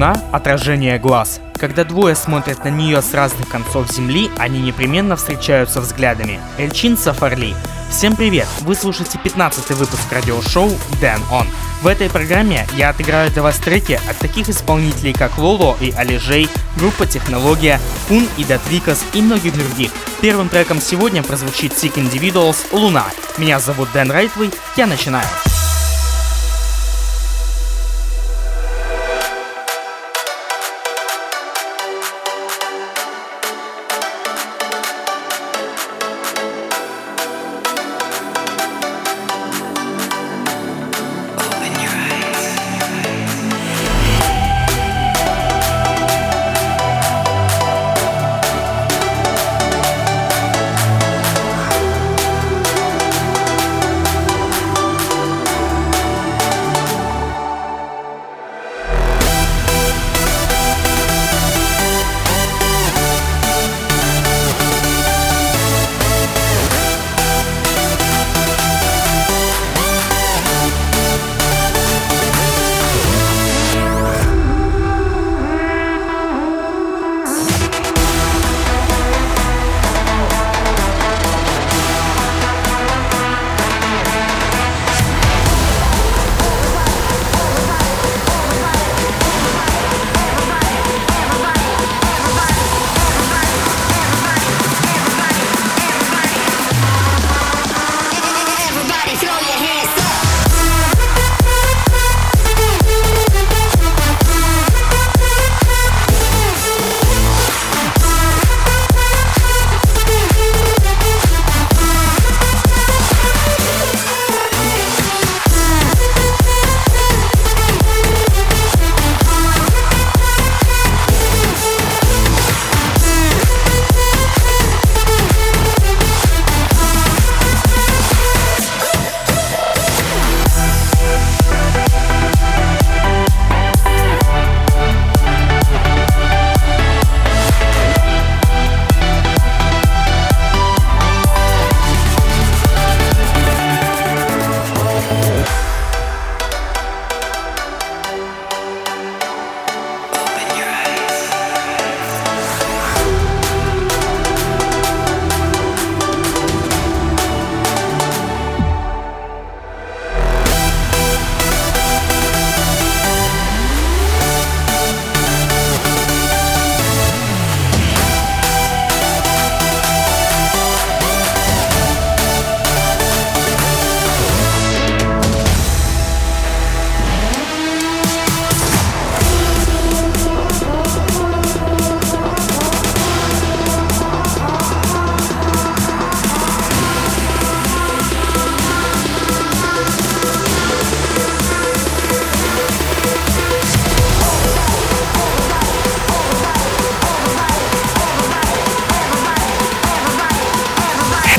Луна – отражение глаз. Когда двое смотрят на нее с разных концов Земли, они непременно встречаются взглядами. Эльчин Сафарли. Всем привет! Вы слушаете 15 выпуск радиошоу Dan On. В этой программе я отыграю для вас треки от таких исполнителей, как Лоло и Алижей, группа Технология, Фун и Датвикас и многих других. Первым треком сегодня прозвучит Sick Individuals «Луна». Меня зовут Дэн Райтвей, я начинаю. Everybody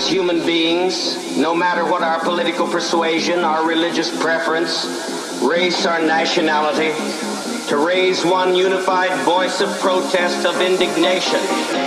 as human beings, no matter what our political persuasion, our religious preference, race, or nationality, to raise one unified voice of protest, of indignation.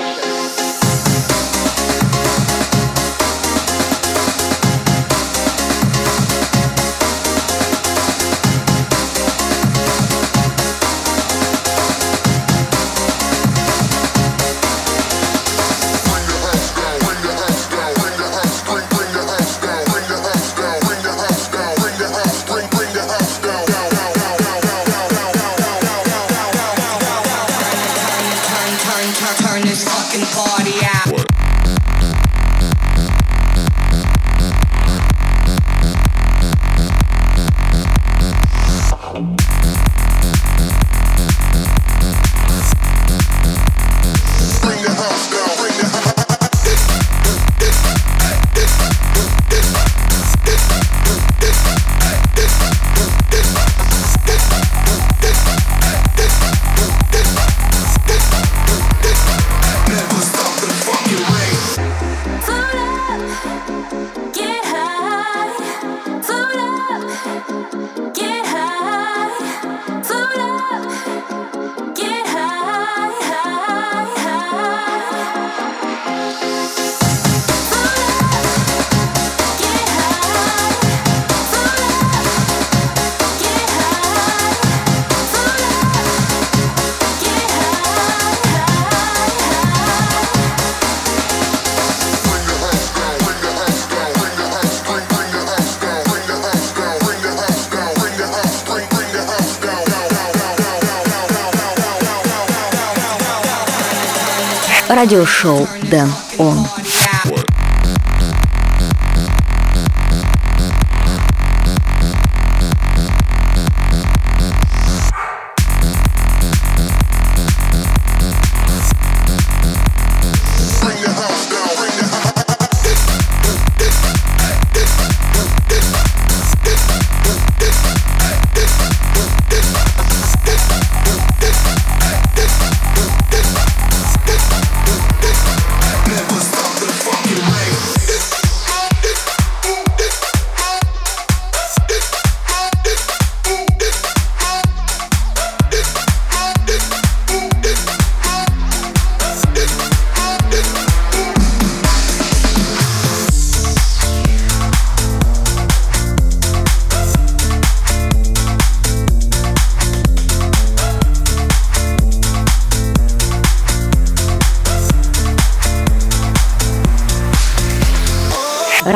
радиошоу «Дэн».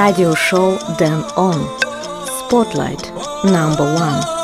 radio show then on. Spotlight number one.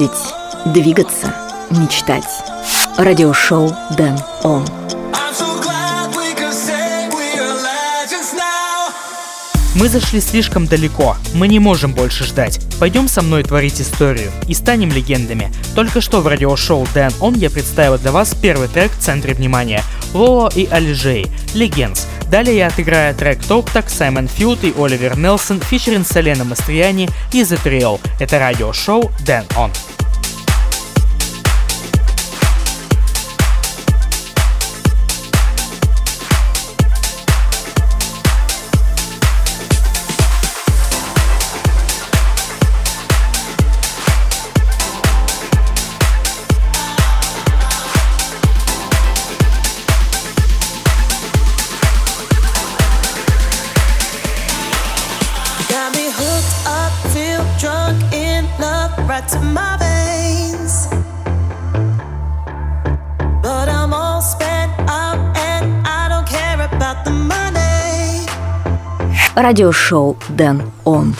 мыслить, двигаться, мечтать. Радиошоу Дэн Он. Мы зашли слишком далеко, мы не можем больше ждать. Пойдем со мной творить историю и станем легендами. Только что в радиошоу Дэн Он я представил для вас первый трек в центре внимания. Лоло и Алижей, Legends. Далее я отыграю трек Talk Так, Саймон Фьюд и Оливер Нелсон, фичерин Селена Мастриани и The Trio. Это радиошоу Дэн Он. радиошоу «Дэн Он».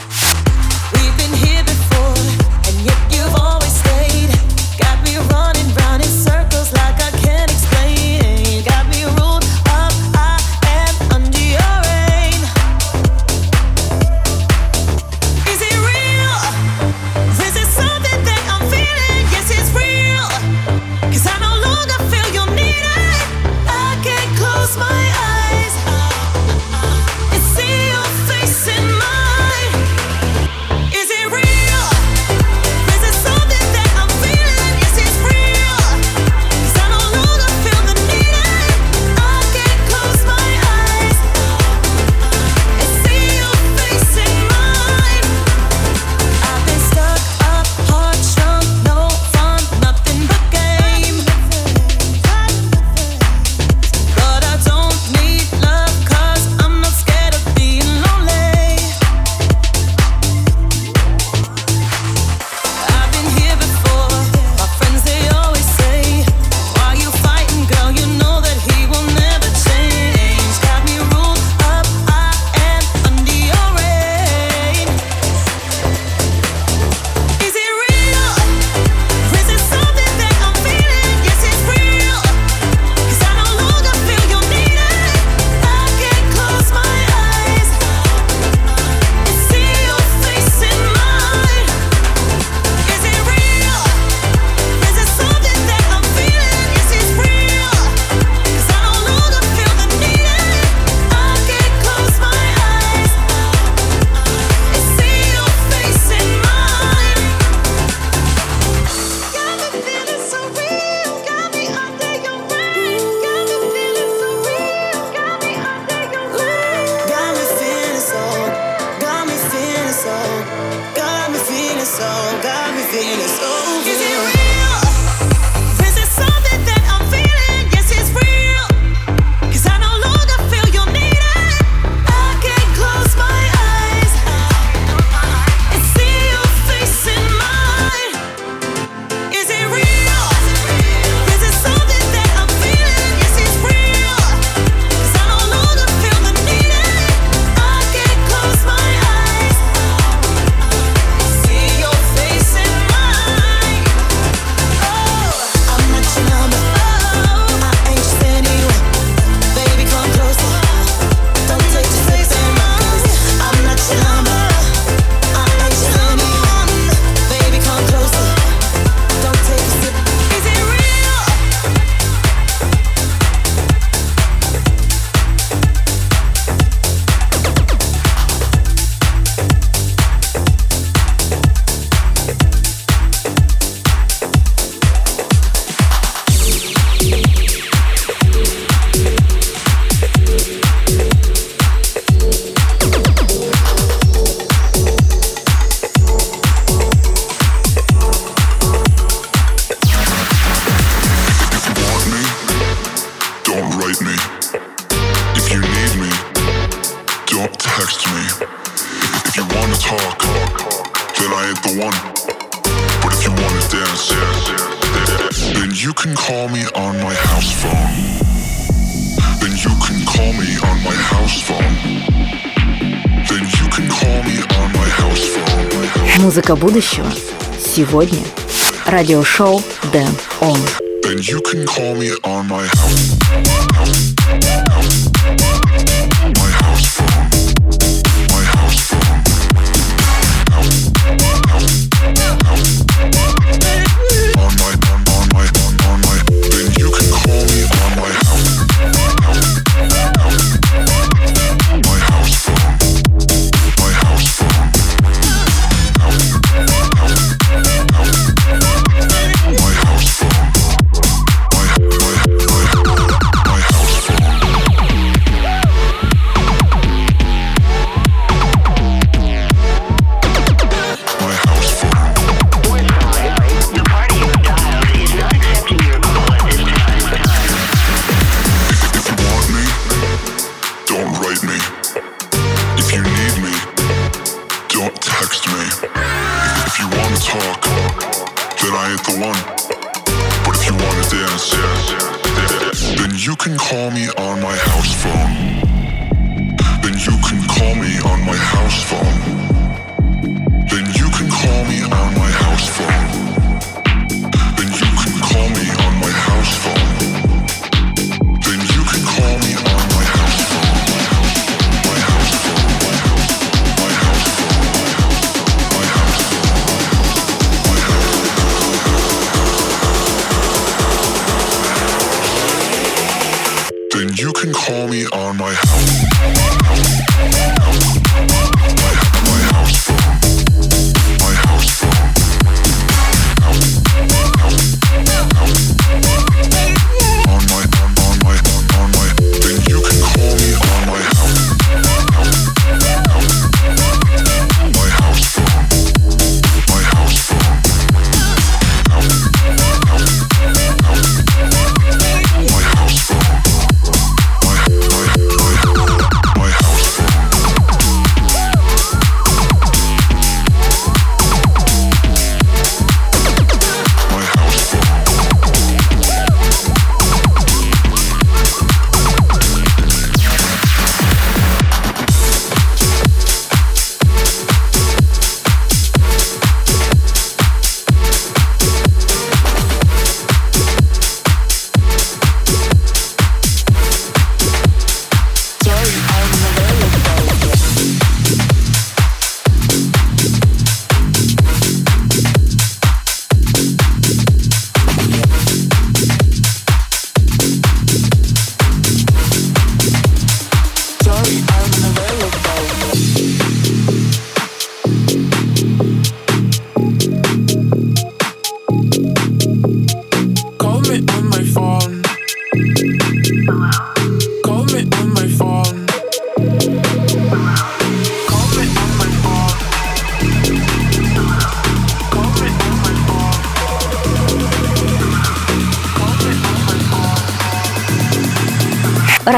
you can call me on my house phone. Then you can call me on my house phone. Then you can call me on my house phone. Музыка будущего сегодня. Радиошоу Дэн Он. Then you can call me on my house. house.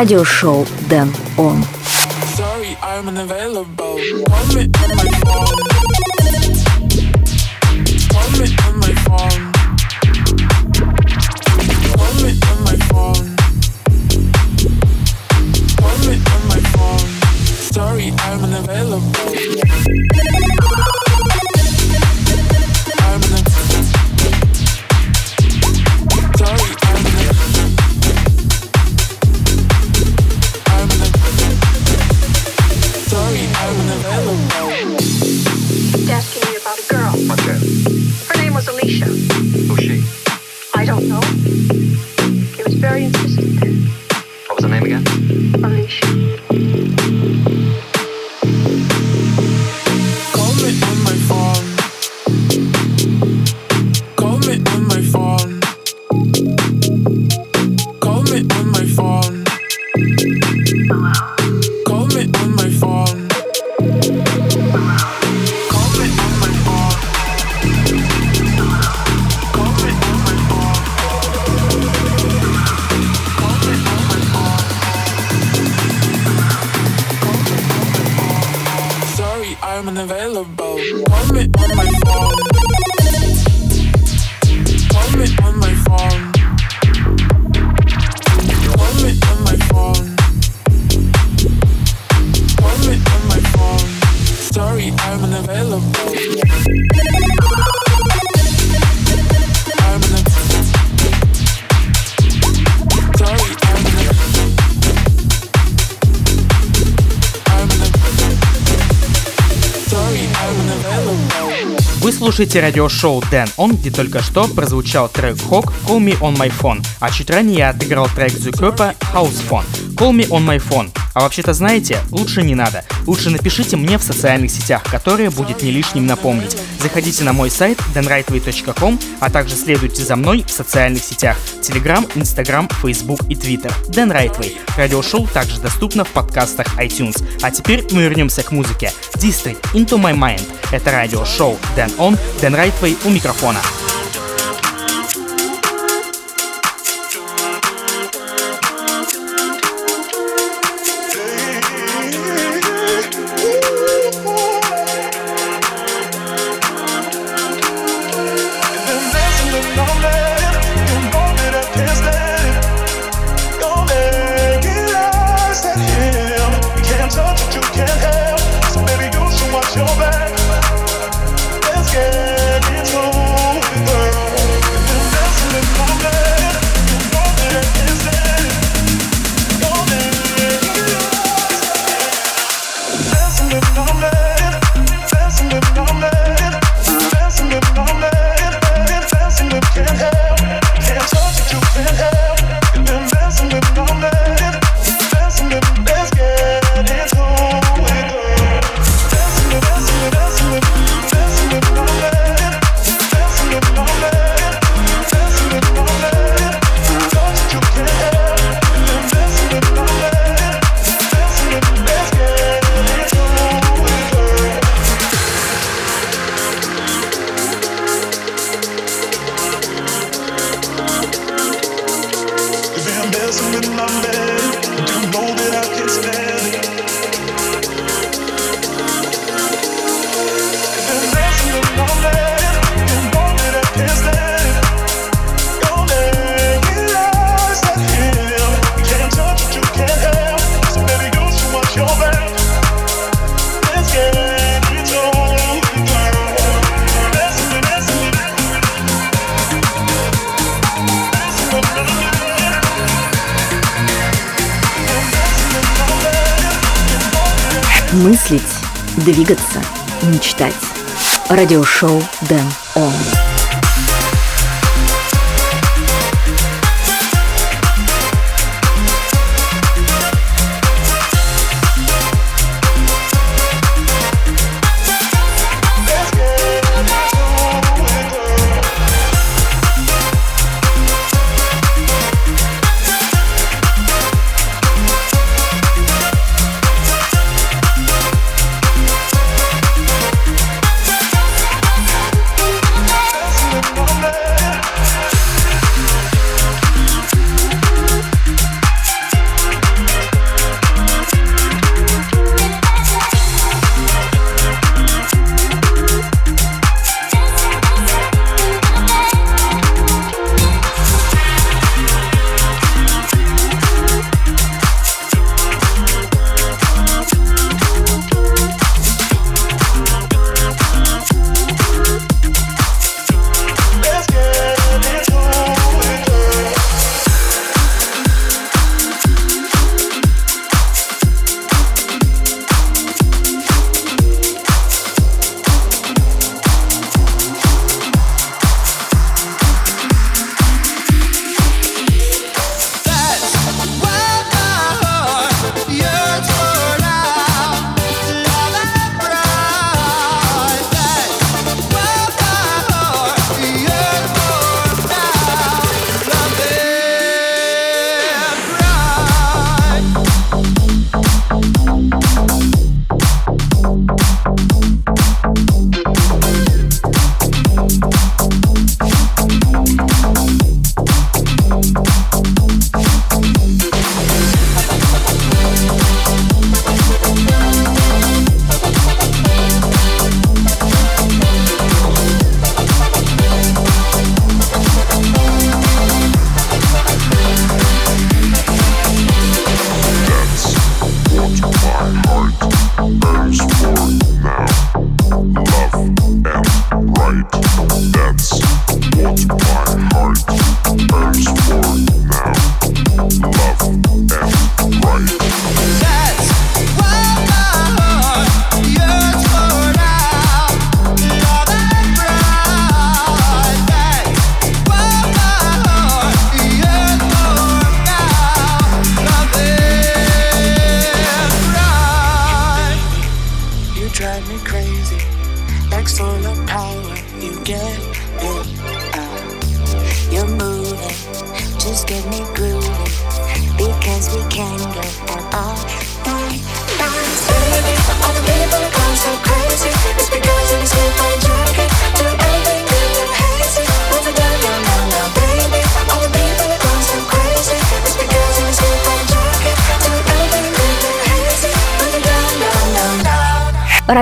Радиошоу Дэн Он. Слушаете радиошоу Дэн Он, где только что прозвучал трек Hawk Call Me On My Phone, а чуть ранее я отыграл трек Зукёпа House Phone Call Me On My Phone. А вообще-то знаете, лучше не надо. Лучше напишите мне в социальных сетях, которые будет не лишним напомнить. Заходите на мой сайт denrightway.com, а также следуйте за мной в социальных сетях Telegram, Instagram, Facebook и Twitter. Дэн Райтвей. Радиошоу также доступно в подкастах iTunes. А теперь мы вернемся к музыке. District Into My Mind. Это радиошоу Дэн Он, Дэн Райтвей у микрофона. Мыслить, двигаться, мечтать. Радиошоу Дэн Он.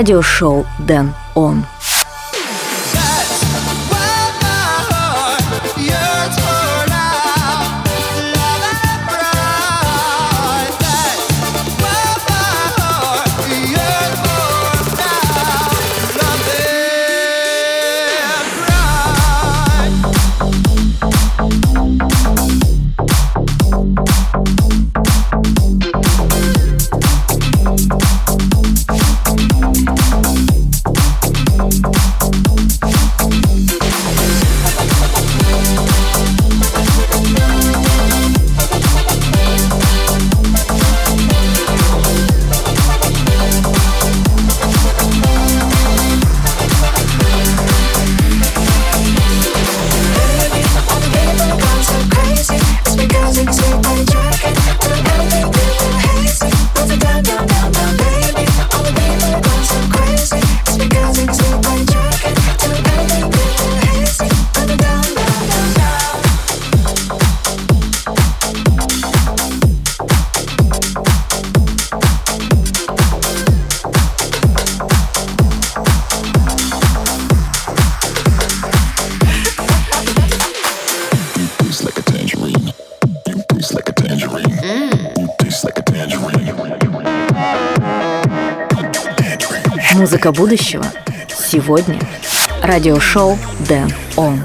Радиошоу Дэн будущего. Сегодня. Радиошоу Дэн Он.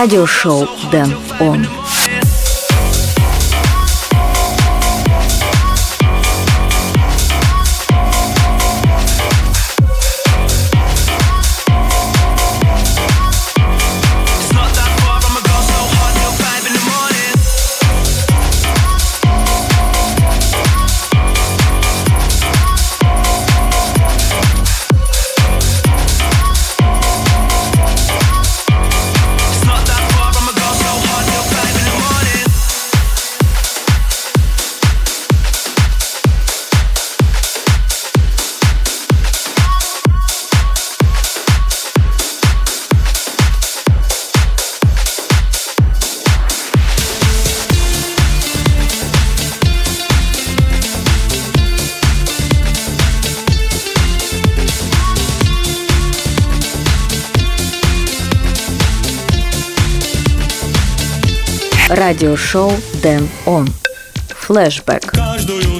радиошоу «Дэн Он». радиошоу Дэн Он. Флэшбэк. Каждую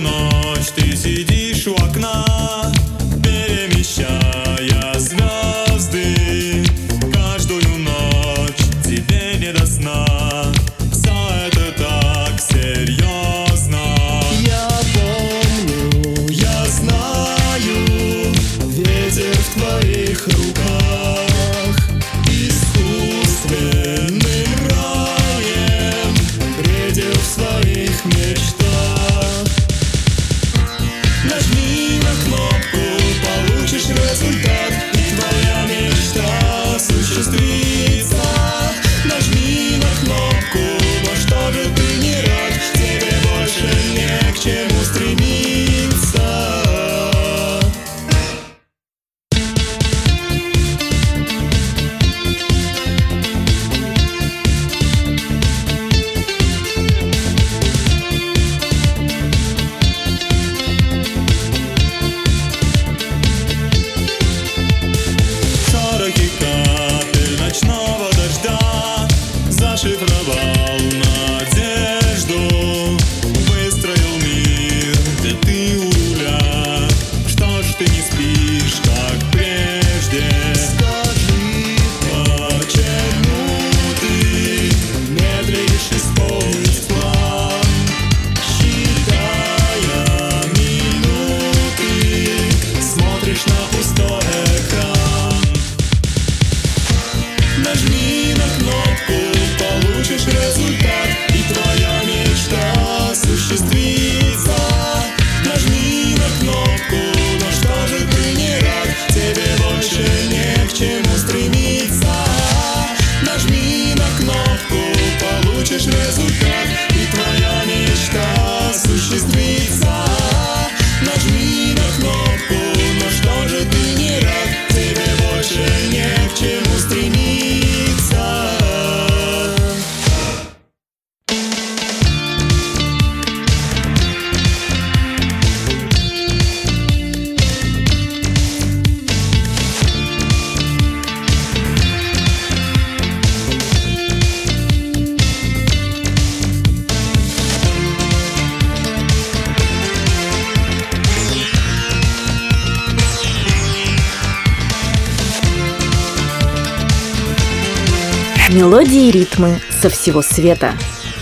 со всего света.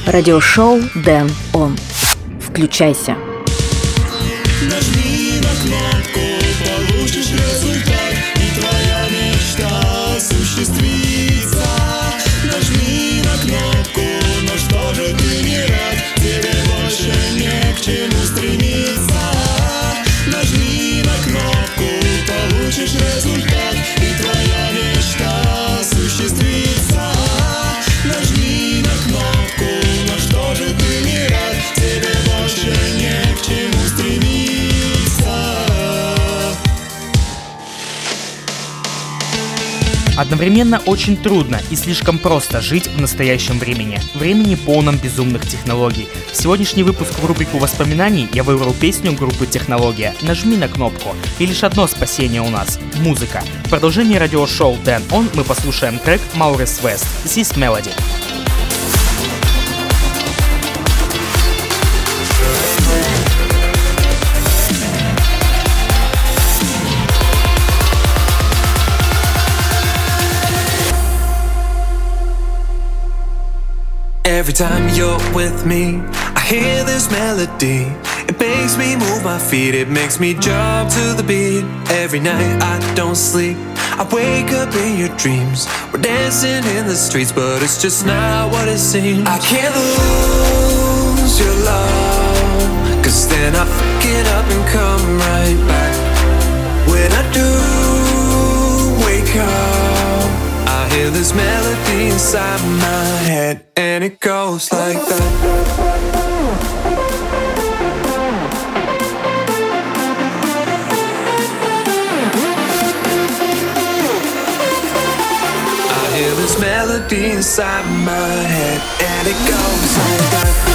Радиошоу Дэн Он. Включайся. Одновременно очень трудно и слишком просто жить в настоящем времени, времени полном безумных технологий. В сегодняшний выпуск в рубрику воспоминаний я выбрал песню группы «Технология». Нажми на кнопку. И лишь одно спасение у нас – музыка. В продолжении радиошоу Дэн Он мы послушаем трек «Маурис Вест». This Melody. Every time you're with me, I hear this melody. It makes me move my feet, it makes me jump to the beat. Every night I don't sleep, I wake up in your dreams. We're dancing in the streets, but it's just not what it seems. I can't lose your love, cause then I fuck it up and come hear this melody inside my head, and it goes like that. I hear this melody inside my head, and it goes like that.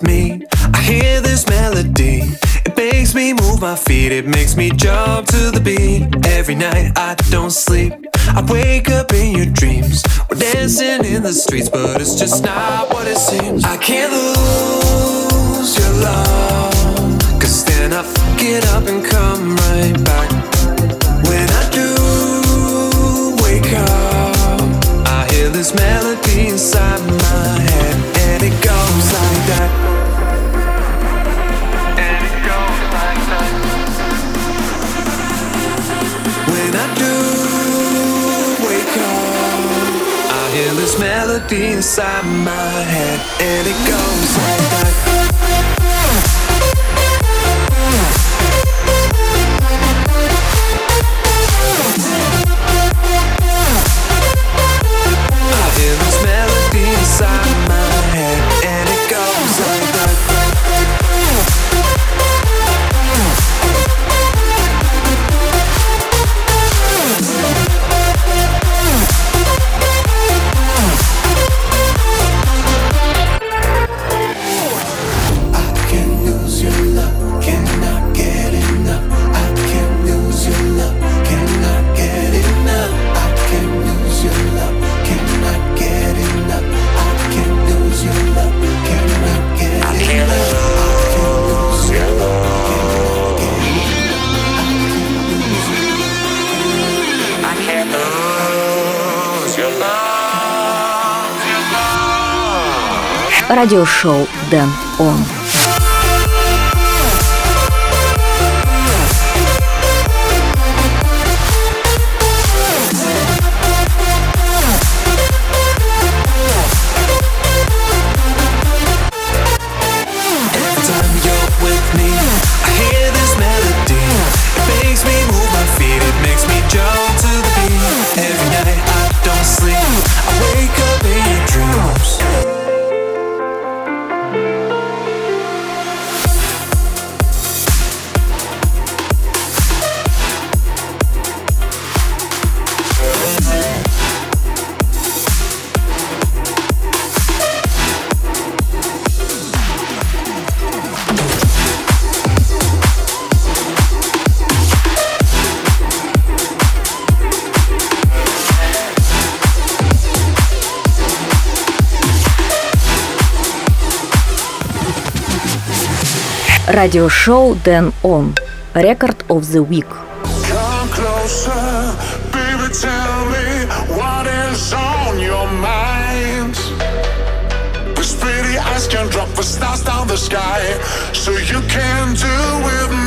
With me, I hear this melody. It makes me move my feet, it makes me jump to the beat. Every night I don't sleep, I wake up in your dreams. We're dancing in the streets, but it's just not what it seems. I can't lose your love, cause then I fuck it up and come right back. When I do wake up, I hear this melody inside my melody inside my head, and it goes like that. Радиошоу Дэн Он. Радиошоу Дэн Он. Record of the Week. Come closer, baby, tell me what is on your mind. This pretty eyes can drop the stars down the sky, so you can do with me.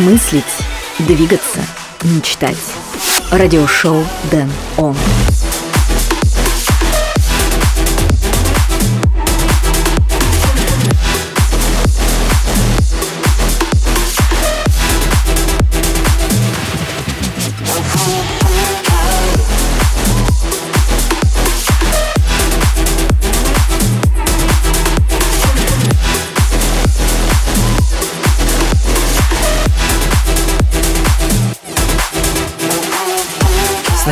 мыслить, двигаться, мечтать. Радиошоу Дэн Он.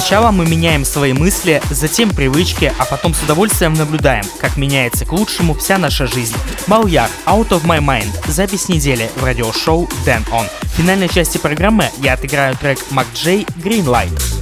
Сначала мы меняем свои мысли, затем привычки, а потом с удовольствием наблюдаем, как меняется к лучшему вся наша жизнь. Баляр, Out of My Mind, запись недели в радиошоу Дэн On. В финальной части программы я отыграю трек Мак Джей Green Light.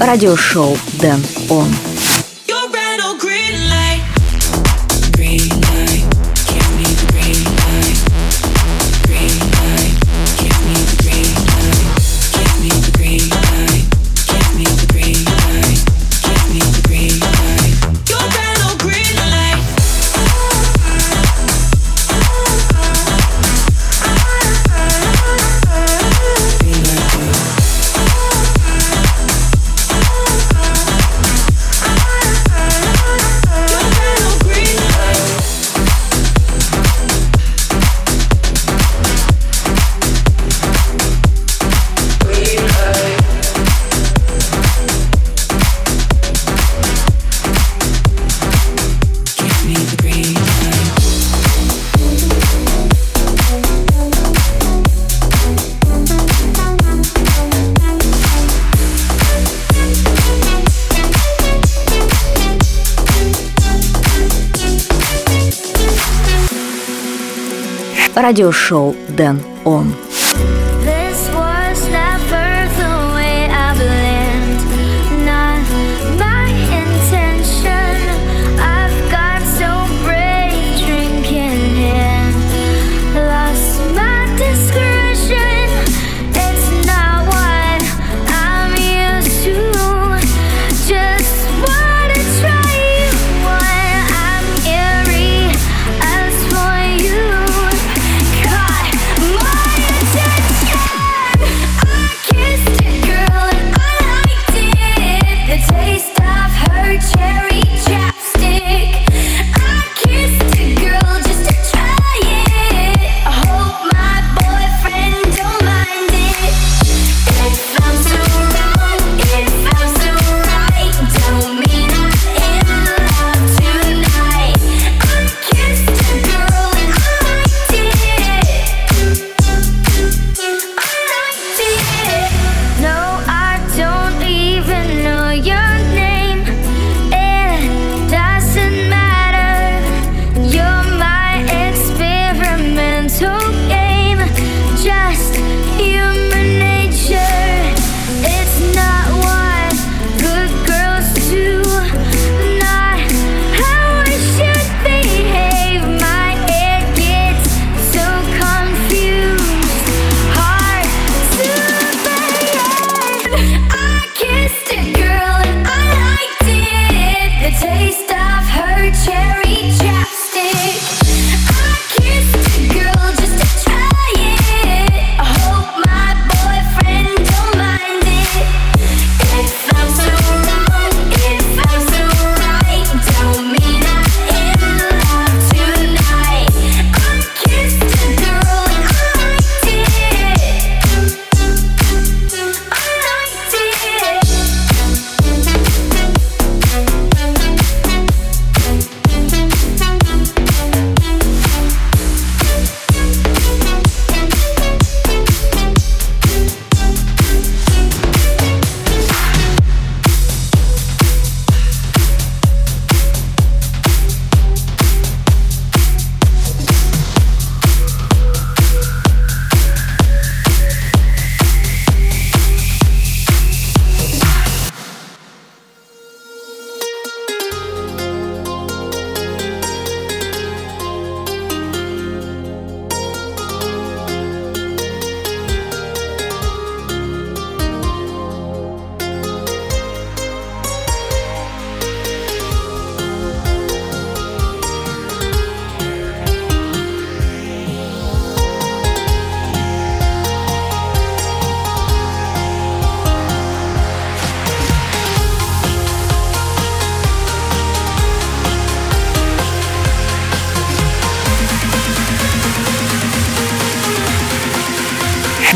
радиошоу «Дэн Он». радиошоу «Дэн Он».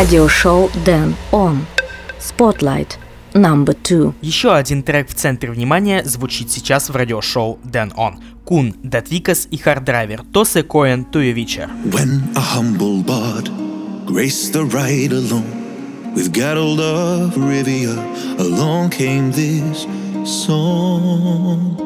Радиошоу Дэн Он. Spotlight. Number two. Еще один трек в центре внимания звучит сейчас в радиошоу Дэн Он. Coone, Da Tweekaz и Hard Driver. Toss a Coin to Your Witcher. When a humble bard graced the ride along with Geralt of Rivia, along came this song.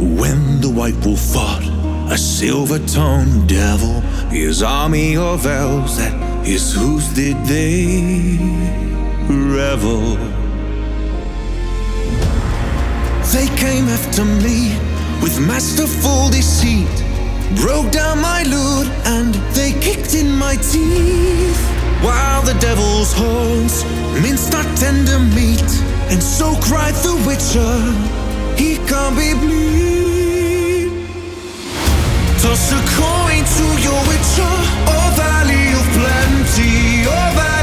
When the white wolf fought a silver-tongued devil, his army of elves at his hooves did they revel. They came after me with masterful deceit, broke down my lute and they kicked in my teeth. While the devil's horns minced our tender meat, and so cried the witcher, he can't be bleed. Toss a coin to your witcher, oh valley of plenty, oh valley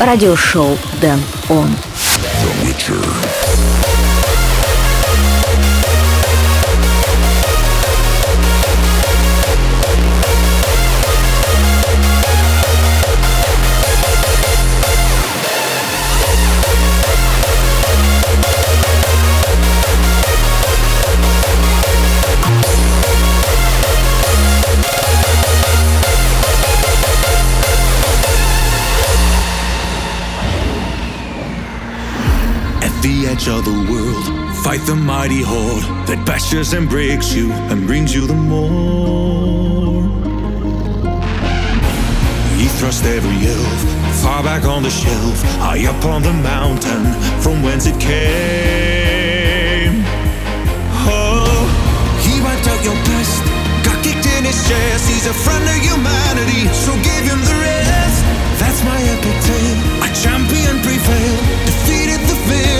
Радиошоу Дэн Он. The Witcher. Of the world, fight the mighty horde that bashes and breaks you and brings you the more. He thrust every elf far back on the shelf, high up on the mountain from whence it came. Oh, he wiped out your past, got kicked in his chest. He's a friend of humanity, so give him the rest. That's my epic tale. A champion prevailed, defeated the villain.